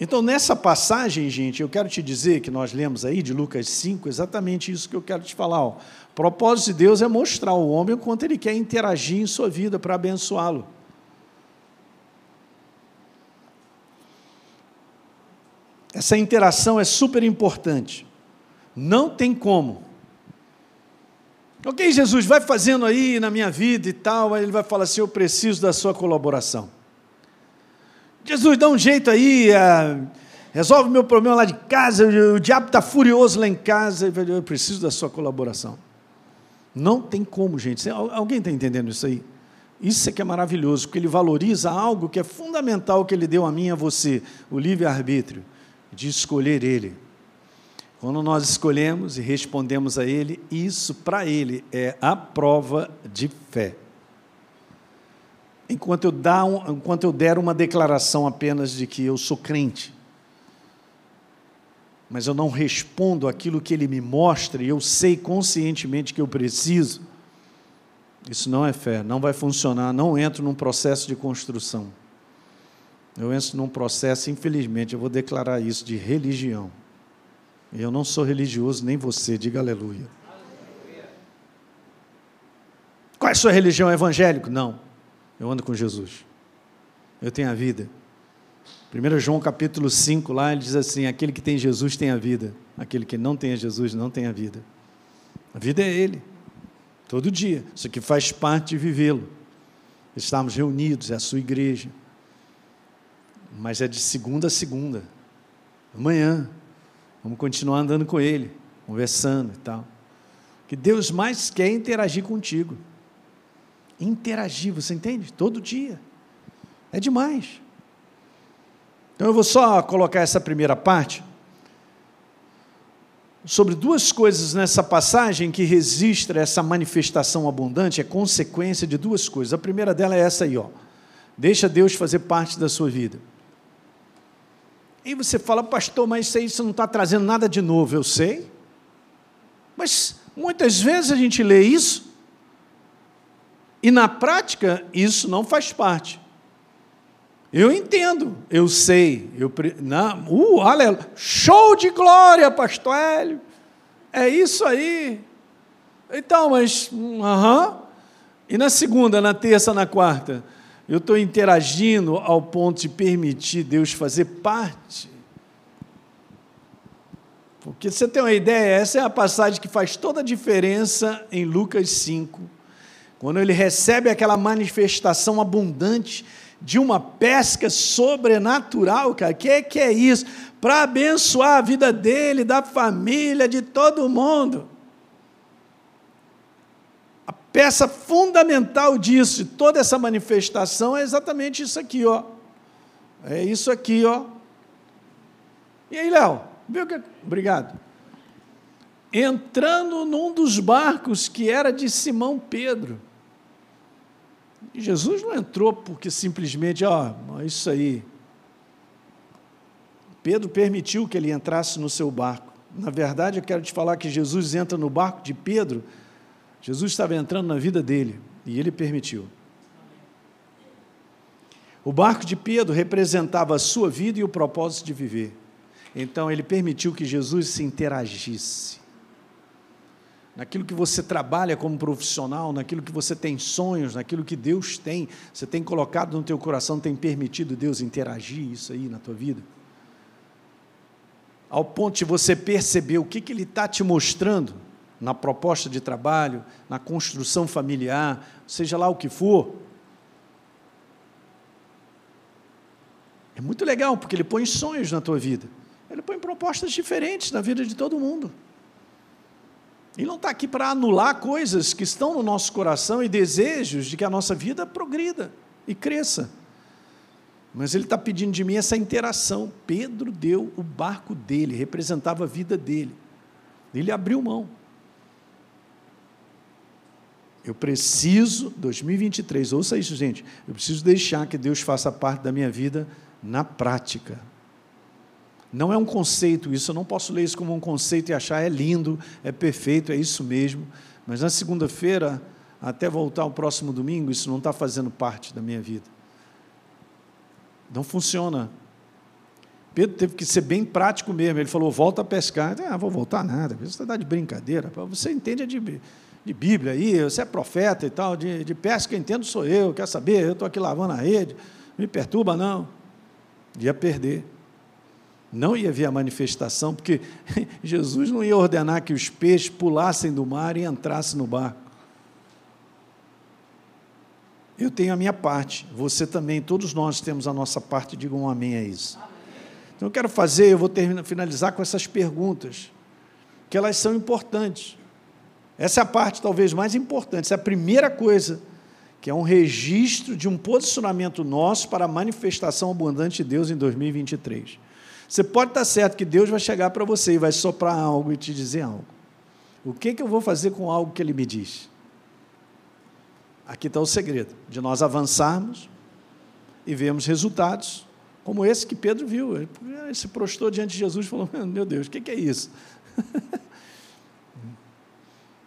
Então, nessa passagem, gente, eu quero te dizer que nós lemos aí de Lucas 5, exatamente isso que eu quero te falar. Ó. O propósito de Deus é mostrar ao homem o quanto ele quer interagir em sua vida para abençoá-lo. Essa interação é super importante. Não tem como. Ok, Jesus, vai fazendo aí na minha vida e tal, aí ele vai falar assim: eu preciso da sua colaboração. Jesus, dá um jeito aí, uh, resolve o meu problema lá de casa, o diabo está furioso lá em casa, eu preciso da sua colaboração. Não tem como, gente. Alguém está entendendo isso aí? Isso é que é maravilhoso, porque ele valoriza algo que é fundamental que ele deu a mim e a você, o livre-arbítrio, de escolher ele. Quando nós escolhemos e respondemos a ele, isso para ele é a prova de fé enquanto eu, dar um, enquanto eu der uma declaração apenas de que eu sou crente, mas eu não respondo aquilo que ele me mostra e eu sei conscientemente que eu preciso, isso não é fé, não vai funcionar, não entro num processo de construção. Eu entro num processo, infelizmente, eu vou declarar isso, de religião. Eu não sou religioso, nem você, diga aleluia. aleluia. Qual é a sua religião evangélica? Não. Eu ando com Jesus. Eu tenho a vida. 1 João capítulo 5, lá ele diz assim: aquele que tem Jesus tem a vida, aquele que não tem a Jesus não tem a vida. A vida é Ele, todo dia. Isso aqui faz parte de vivê-lo. Estamos reunidos, é a sua igreja. Mas é de segunda a segunda. Amanhã, vamos continuar andando com Ele, conversando e tal. Que Deus mais quer interagir contigo interagir, você entende? Todo dia. É demais. Então eu vou só colocar essa primeira parte sobre duas coisas nessa passagem que registra essa manifestação abundante, é consequência de duas coisas. A primeira dela é essa aí, ó. Deixa Deus fazer parte da sua vida. E você fala, pastor, mas isso não está trazendo nada de novo, eu sei. Mas muitas vezes a gente lê isso e na prática, isso não faz parte. Eu entendo, eu sei, eu na, uh, aleluia, show de glória, pastor Hélio. É isso aí. Então, mas. Uh -huh. E na segunda, na terça, na quarta, eu estou interagindo ao ponto de permitir Deus fazer parte. Porque você tem uma ideia, essa é a passagem que faz toda a diferença em Lucas 5 quando ele recebe aquela manifestação abundante de uma pesca sobrenatural, cara, que que é isso? Para abençoar a vida dele, da família, de todo mundo. Peça fundamental disso, toda essa manifestação, é exatamente isso aqui, ó. É isso aqui, ó. E aí, Léo? Viu que... Obrigado. entrando num dos barcos que era de Simão Pedro. Jesus não entrou porque simplesmente, ó, oh, isso aí. Pedro permitiu que ele entrasse no seu barco. Na verdade, eu quero te falar que Jesus entra no barco de Pedro. Jesus estava entrando na vida dele e ele permitiu. O barco de Pedro representava a sua vida e o propósito de viver. Então, ele permitiu que Jesus se interagisse naquilo que você trabalha como profissional, naquilo que você tem sonhos, naquilo que Deus tem, você tem colocado no teu coração, tem permitido Deus interagir isso aí na tua vida? Ao ponto de você perceber o que, que Ele está te mostrando na proposta de trabalho, na construção familiar, seja lá o que for. É muito legal, porque Ele põe sonhos na tua vida. Ele põe propostas diferentes na vida de todo mundo. Ele não está aqui para anular coisas que estão no nosso coração e desejos de que a nossa vida progrida e cresça. Mas ele está pedindo de mim essa interação. Pedro deu o barco dele, representava a vida dele. Ele abriu mão. Eu preciso, 2023, ouça isso, gente. Eu preciso deixar que Deus faça parte da minha vida na prática. Não é um conceito isso, eu não posso ler isso como um conceito e achar é lindo, é perfeito, é isso mesmo. Mas na segunda-feira, até voltar o próximo domingo, isso não está fazendo parte da minha vida. Não funciona. Pedro teve que ser bem prático mesmo. Ele falou: volta a pescar. Ah, vou voltar nada. Você está de brincadeira. Você entende de, de Bíblia aí, você é profeta e tal. De, de pesca, entendo sou eu. Quer saber? Eu estou aqui lavando a rede. Não me perturba, não. Ia perder não ia ver a manifestação, porque <laughs> Jesus não ia ordenar que os peixes pulassem do mar e entrassem no barco. Eu tenho a minha parte, você também, todos nós temos a nossa parte, digam um amém a isso. Então eu quero fazer, eu vou terminar, finalizar com essas perguntas, que elas são importantes. Essa é a parte talvez mais importante, essa é a primeira coisa, que é um registro de um posicionamento nosso para a manifestação abundante de Deus em 2023. Você pode estar certo que Deus vai chegar para você e vai soprar algo e te dizer algo. O que, que eu vou fazer com algo que Ele me diz? Aqui está o segredo de nós avançarmos e vermos resultados, como esse que Pedro viu. Ele se prostrou diante de Jesus e falou: <laughs> Meu Deus, o que, que é isso? <laughs>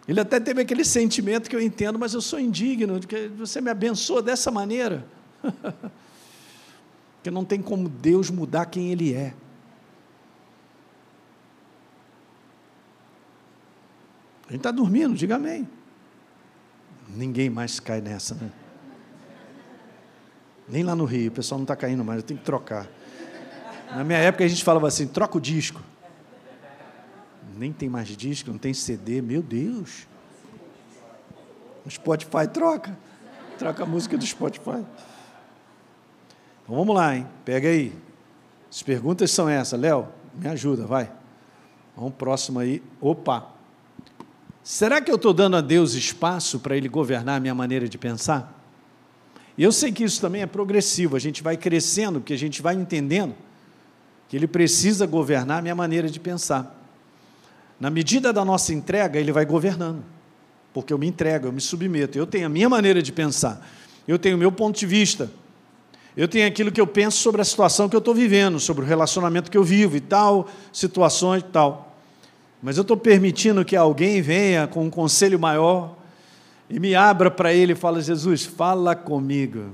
Ele até teve aquele sentimento que eu entendo, mas eu sou indigno, você me abençoa dessa maneira. <laughs> que não tem como Deus mudar quem Ele é. A gente está dormindo, diga amém. Ninguém mais cai nessa, né? Nem lá no Rio, o pessoal não está caindo mais, eu tenho que trocar. Na minha época a gente falava assim: troca o disco. Nem tem mais disco, não tem CD, meu Deus. O Spotify troca. Troca a música do Spotify. Então vamos lá, hein? Pega aí. As perguntas são essas. Léo, me ajuda, vai. Vamos próximo aí. Opa! Será que eu estou dando a Deus espaço para Ele governar a minha maneira de pensar? E eu sei que isso também é progressivo, a gente vai crescendo, porque a gente vai entendendo que Ele precisa governar a minha maneira de pensar. Na medida da nossa entrega, Ele vai governando, porque eu me entrego, eu me submeto, eu tenho a minha maneira de pensar, eu tenho o meu ponto de vista, eu tenho aquilo que eu penso sobre a situação que eu estou vivendo, sobre o relacionamento que eu vivo e tal, situações e tal mas eu estou permitindo que alguém venha com um conselho maior e me abra para ele e fala: Jesus, fala comigo.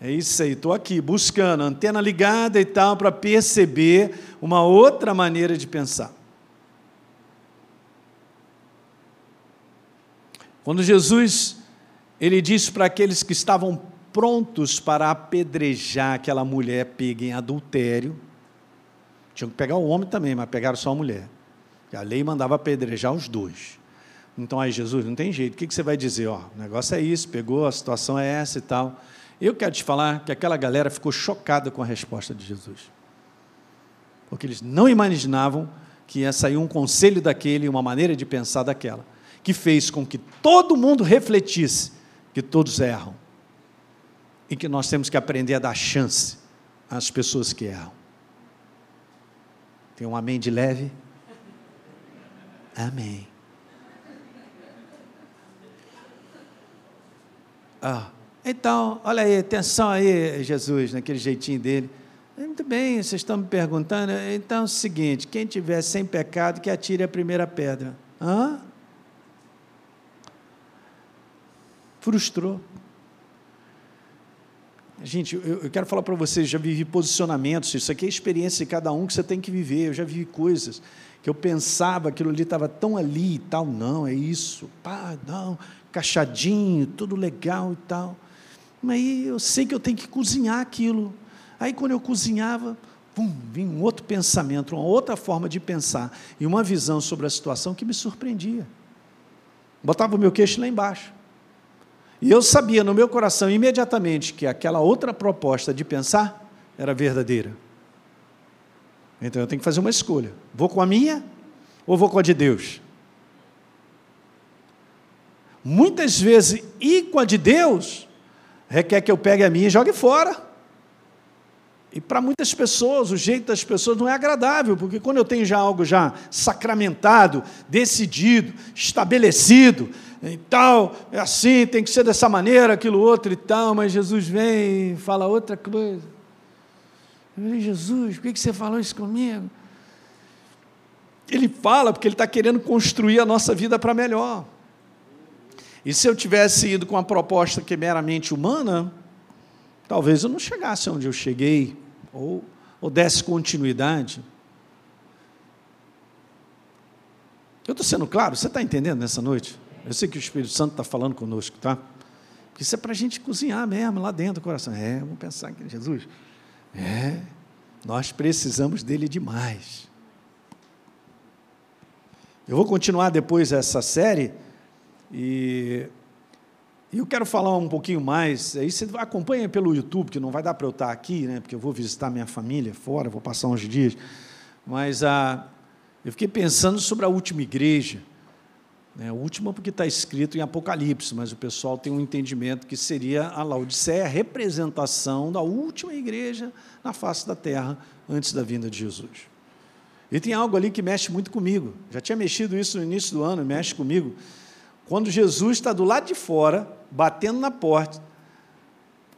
É isso aí, estou aqui buscando, antena ligada e tal, para perceber uma outra maneira de pensar. Quando Jesus ele disse para aqueles que estavam prontos para apedrejar aquela mulher pega em adultério, tinham que pegar o homem também, mas pegaram só a mulher. A lei mandava apedrejar os dois. Então aí, Jesus, não tem jeito, o que você vai dizer? Ó, o negócio é isso, pegou, a situação é essa e tal. Eu quero te falar que aquela galera ficou chocada com a resposta de Jesus. Porque eles não imaginavam que ia sair um conselho daquele, uma maneira de pensar daquela, que fez com que todo mundo refletisse que todos erram e que nós temos que aprender a dar chance às pessoas que erram. Tem um amém de leve? Amém. Ah, então, olha aí, atenção aí, Jesus, naquele jeitinho dele. Muito bem, vocês estão me perguntando. Então é o seguinte: quem tiver sem pecado, que atire a primeira pedra. Hã? Frustrou. Gente, eu, eu quero falar para vocês, já vivi posicionamentos, isso aqui é experiência de cada um que você tem que viver. Eu já vivi coisas que eu pensava aquilo ali estava tão ali e tal. Não, é isso. Pá, não, cachadinho, tudo legal e tal. Mas aí eu sei que eu tenho que cozinhar aquilo. Aí quando eu cozinhava, pum, vinha um outro pensamento, uma outra forma de pensar e uma visão sobre a situação que me surpreendia. Botava o meu queixo lá embaixo. E eu sabia no meu coração imediatamente que aquela outra proposta de pensar era verdadeira. Então eu tenho que fazer uma escolha: vou com a minha ou vou com a de Deus? Muitas vezes, ir com a de Deus requer que eu pegue a minha e jogue fora. E para muitas pessoas, o jeito das pessoas não é agradável, porque quando eu tenho já algo já sacramentado, decidido, estabelecido, e tal, é assim, tem que ser dessa maneira, aquilo outro e tal, mas Jesus vem e fala outra coisa. Eu falei, Jesus, por que você falou isso comigo? Ele fala porque ele está querendo construir a nossa vida para melhor. E se eu tivesse ido com uma proposta que é meramente humana, talvez eu não chegasse onde eu cheguei ou, ou desse continuidade. Eu estou sendo claro? Você está entendendo nessa noite? Eu sei que o Espírito Santo está falando conosco, tá? Isso é para a gente cozinhar mesmo lá dentro do coração. É, vamos pensar que Jesus. É, nós precisamos dele demais. Eu vou continuar depois essa série e eu quero falar um pouquinho mais. Aí você acompanha pelo YouTube, que não vai dar para eu estar aqui, né? Porque eu vou visitar minha família fora, vou passar uns dias. Mas ah, eu fiquei pensando sobre a última igreja. Né? A última porque está escrito em Apocalipse, mas o pessoal tem um entendimento que seria a Laodiceia, a representação da última igreja na face da terra antes da vinda de Jesus. E tem algo ali que mexe muito comigo. Já tinha mexido isso no início do ano, mexe comigo. Quando Jesus está do lado de fora, batendo na porta,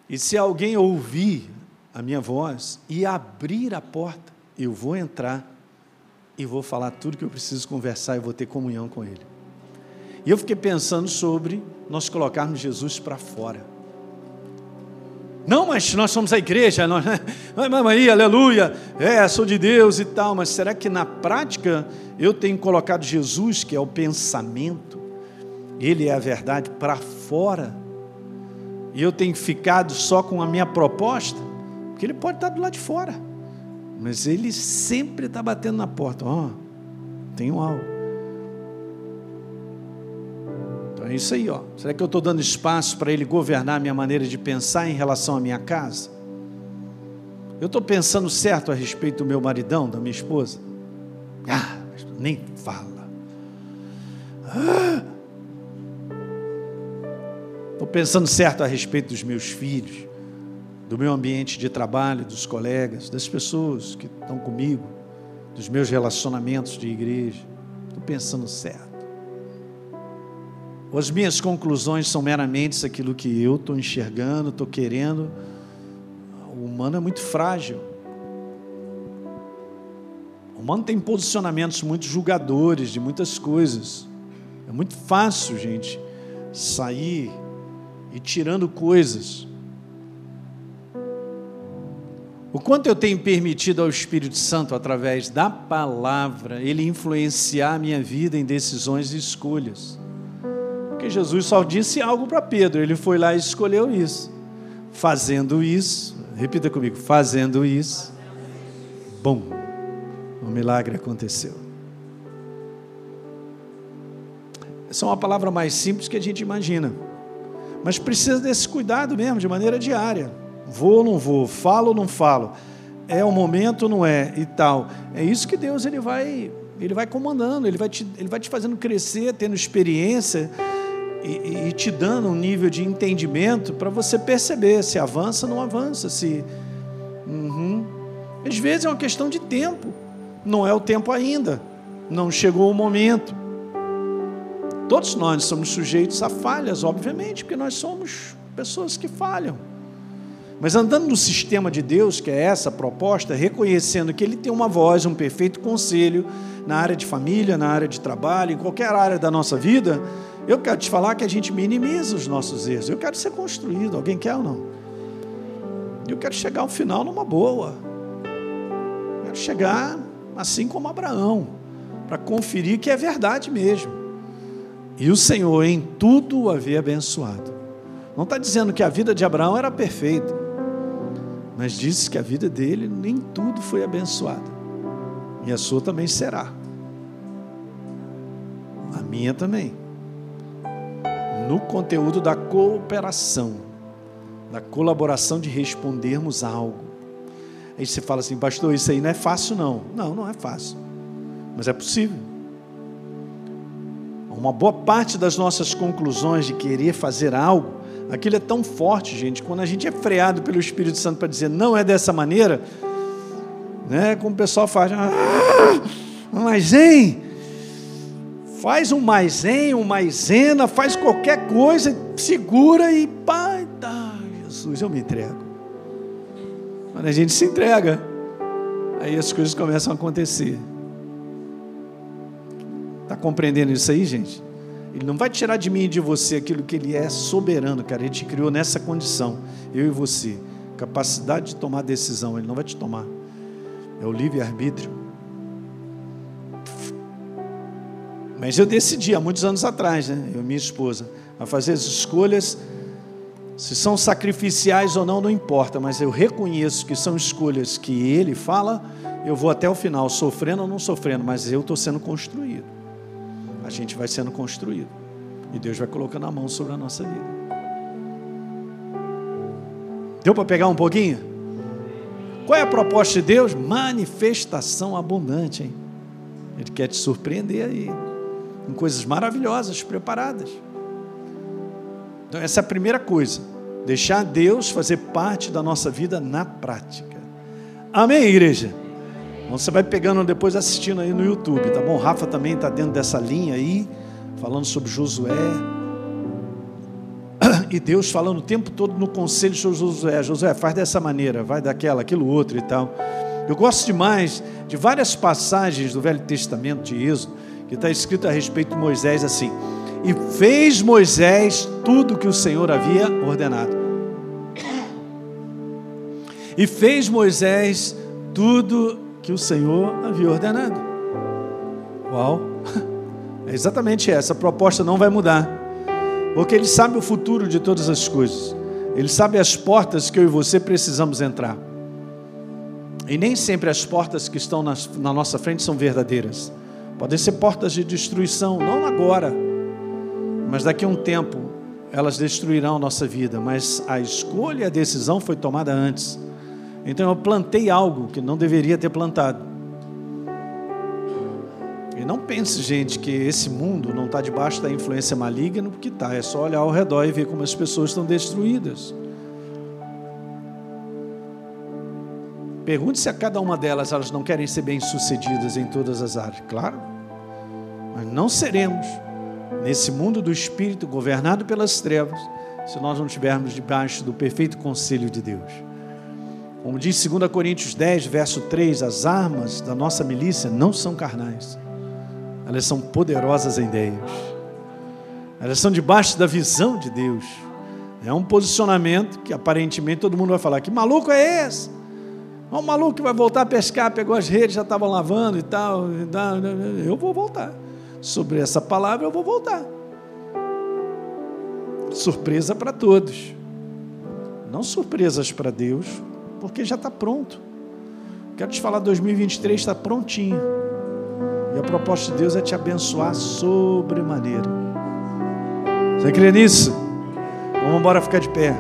e se alguém ouvir a minha voz e abrir a porta, eu vou entrar e vou falar tudo que eu preciso conversar e vou ter comunhão com Ele. E eu fiquei pensando sobre nós colocarmos Jesus para fora. Não, mas nós somos a igreja, nós, Maria, aleluia, é, sou de Deus e tal, mas será que na prática eu tenho colocado Jesus, que é o pensamento, ele é a verdade para fora. E eu tenho ficado só com a minha proposta, porque ele pode estar do lado de fora. Mas ele sempre está batendo na porta. Ó, oh, tenho algo. É isso aí, ó. Será que eu estou dando espaço para ele governar a minha maneira de pensar em relação à minha casa? Eu estou pensando certo a respeito do meu maridão, da minha esposa? Ah, nem fala. Ah, Estou pensando certo a respeito dos meus filhos, do meu ambiente de trabalho, dos colegas, das pessoas que estão comigo, dos meus relacionamentos de igreja. Estou pensando certo. As minhas conclusões são meramente aquilo que eu estou enxergando, estou querendo. O humano é muito frágil. O humano tem posicionamentos muito julgadores de muitas coisas. É muito fácil, gente, sair e tirando coisas. O quanto eu tenho permitido ao Espírito Santo, através da palavra, ele influenciar a minha vida em decisões e escolhas. Porque Jesus só disse algo para Pedro, ele foi lá e escolheu isso. Fazendo isso, repita comigo, fazendo isso, bom, o milagre aconteceu. Essa é uma palavra mais simples que a gente imagina. Mas precisa desse cuidado mesmo, de maneira diária. Vou ou não vou, falo ou não falo, é o momento ou não é e tal. É isso que Deus ele vai, ele vai comandando, ele vai te, ele vai te fazendo crescer, tendo experiência e, e te dando um nível de entendimento para você perceber se avança ou não avança, se uhum. às vezes é uma questão de tempo, não é o tempo ainda, não chegou o momento. Todos nós somos sujeitos a falhas, obviamente, porque nós somos pessoas que falham. Mas andando no sistema de Deus, que é essa proposta, reconhecendo que Ele tem uma voz, um perfeito conselho na área de família, na área de trabalho, em qualquer área da nossa vida, eu quero te falar que a gente minimiza os nossos erros. Eu quero ser construído. Alguém quer ou não? Eu quero chegar ao final numa boa. Eu quero chegar assim como Abraão, para conferir que é verdade mesmo. E o Senhor em tudo o havia abençoado. Não está dizendo que a vida de Abraão era perfeita mas disse que a vida dele nem tudo foi abençoada. E a sua também será. A minha também. No conteúdo da cooperação, da colaboração de respondermos algo. Aí você fala assim, pastor, isso aí não é fácil, não. Não, não é fácil. Mas é possível. Uma boa parte das nossas conclusões de querer fazer algo Aquilo é tão forte, gente, quando a gente é freado pelo Espírito Santo para dizer não é dessa maneira, né? Como o pessoal faz, ah, mas hein, faz um maisém, um maisena, faz qualquer coisa, segura e pai, tá, Jesus, eu me entrego. Quando a gente se entrega, aí as coisas começam a acontecer. Está compreendendo isso aí, gente? Ele não vai tirar de mim e de você aquilo que Ele é soberano, cara. Ele te criou nessa condição, eu e você. Capacidade de tomar decisão, Ele não vai te tomar. É o livre-arbítrio. Mas eu decidi há muitos anos atrás, né? Eu e minha esposa, a fazer as escolhas. Se são sacrificiais ou não, não importa, mas eu reconheço que são escolhas que Ele fala, eu vou até o final, sofrendo ou não sofrendo, mas eu estou sendo construído a gente vai sendo construído. E Deus vai colocando a mão sobre a nossa vida. Deu para pegar um pouquinho? Qual é a proposta de Deus? Manifestação abundante, hein? Ele quer te surpreender aí, com coisas maravilhosas preparadas. Então, essa é a primeira coisa. Deixar Deus fazer parte da nossa vida na prática. Amém, igreja? Então você vai pegando depois assistindo aí no YouTube, tá bom? Rafa também está dentro dessa linha aí, falando sobre Josué. <coughs> E Deus falando o tempo todo no conselho sobre Josué. Josué, faz dessa maneira, vai daquela, aquilo outro e tal. Eu gosto demais de várias passagens do Velho Testamento de Êxodo, que está escrito a respeito de Moisés assim. E fez Moisés tudo o que o Senhor havia ordenado. E fez Moisés tudo que o Senhor havia ordenado. Uau! <laughs> É exatamente essa. A proposta não vai mudar. Porque Ele sabe o futuro de todas as coisas. Ele sabe as portas que eu e você precisamos entrar. E nem sempre as portas que estão na, na nossa frente são verdadeiras. Podem ser portas de destruição, não agora, mas daqui a um tempo elas destruirão nossa vida. Mas a escolha e a decisão foi tomada antes. Então eu plantei algo que não deveria ter plantado. E não pense, gente, que esse mundo não está debaixo da influência maligna, porque está. É só olhar ao redor e ver como as pessoas estão destruídas. Pergunte se a cada uma delas elas não querem ser bem-sucedidas em todas as áreas. Claro. Mas não seremos nesse mundo do espírito governado pelas trevas se nós não estivermos debaixo do perfeito conselho de Deus. Como diz 2 Coríntios 10, verso 3, as armas da nossa milícia não são carnais, elas são poderosas em Deus, elas são debaixo da visão de Deus. É um posicionamento que aparentemente todo mundo vai falar: que maluco é esse? Um maluco que vai voltar a pescar, pegou as redes, já estava lavando e tal. Eu vou voltar. Sobre essa palavra eu vou voltar. Surpresa para todos. Não surpresas para Deus, porque já está pronto. Quero te falar, 2023 está prontinho. E a proposta de Deus é te abençoar sobremaneira. Você crê nisso? Vamos embora ficar de pé.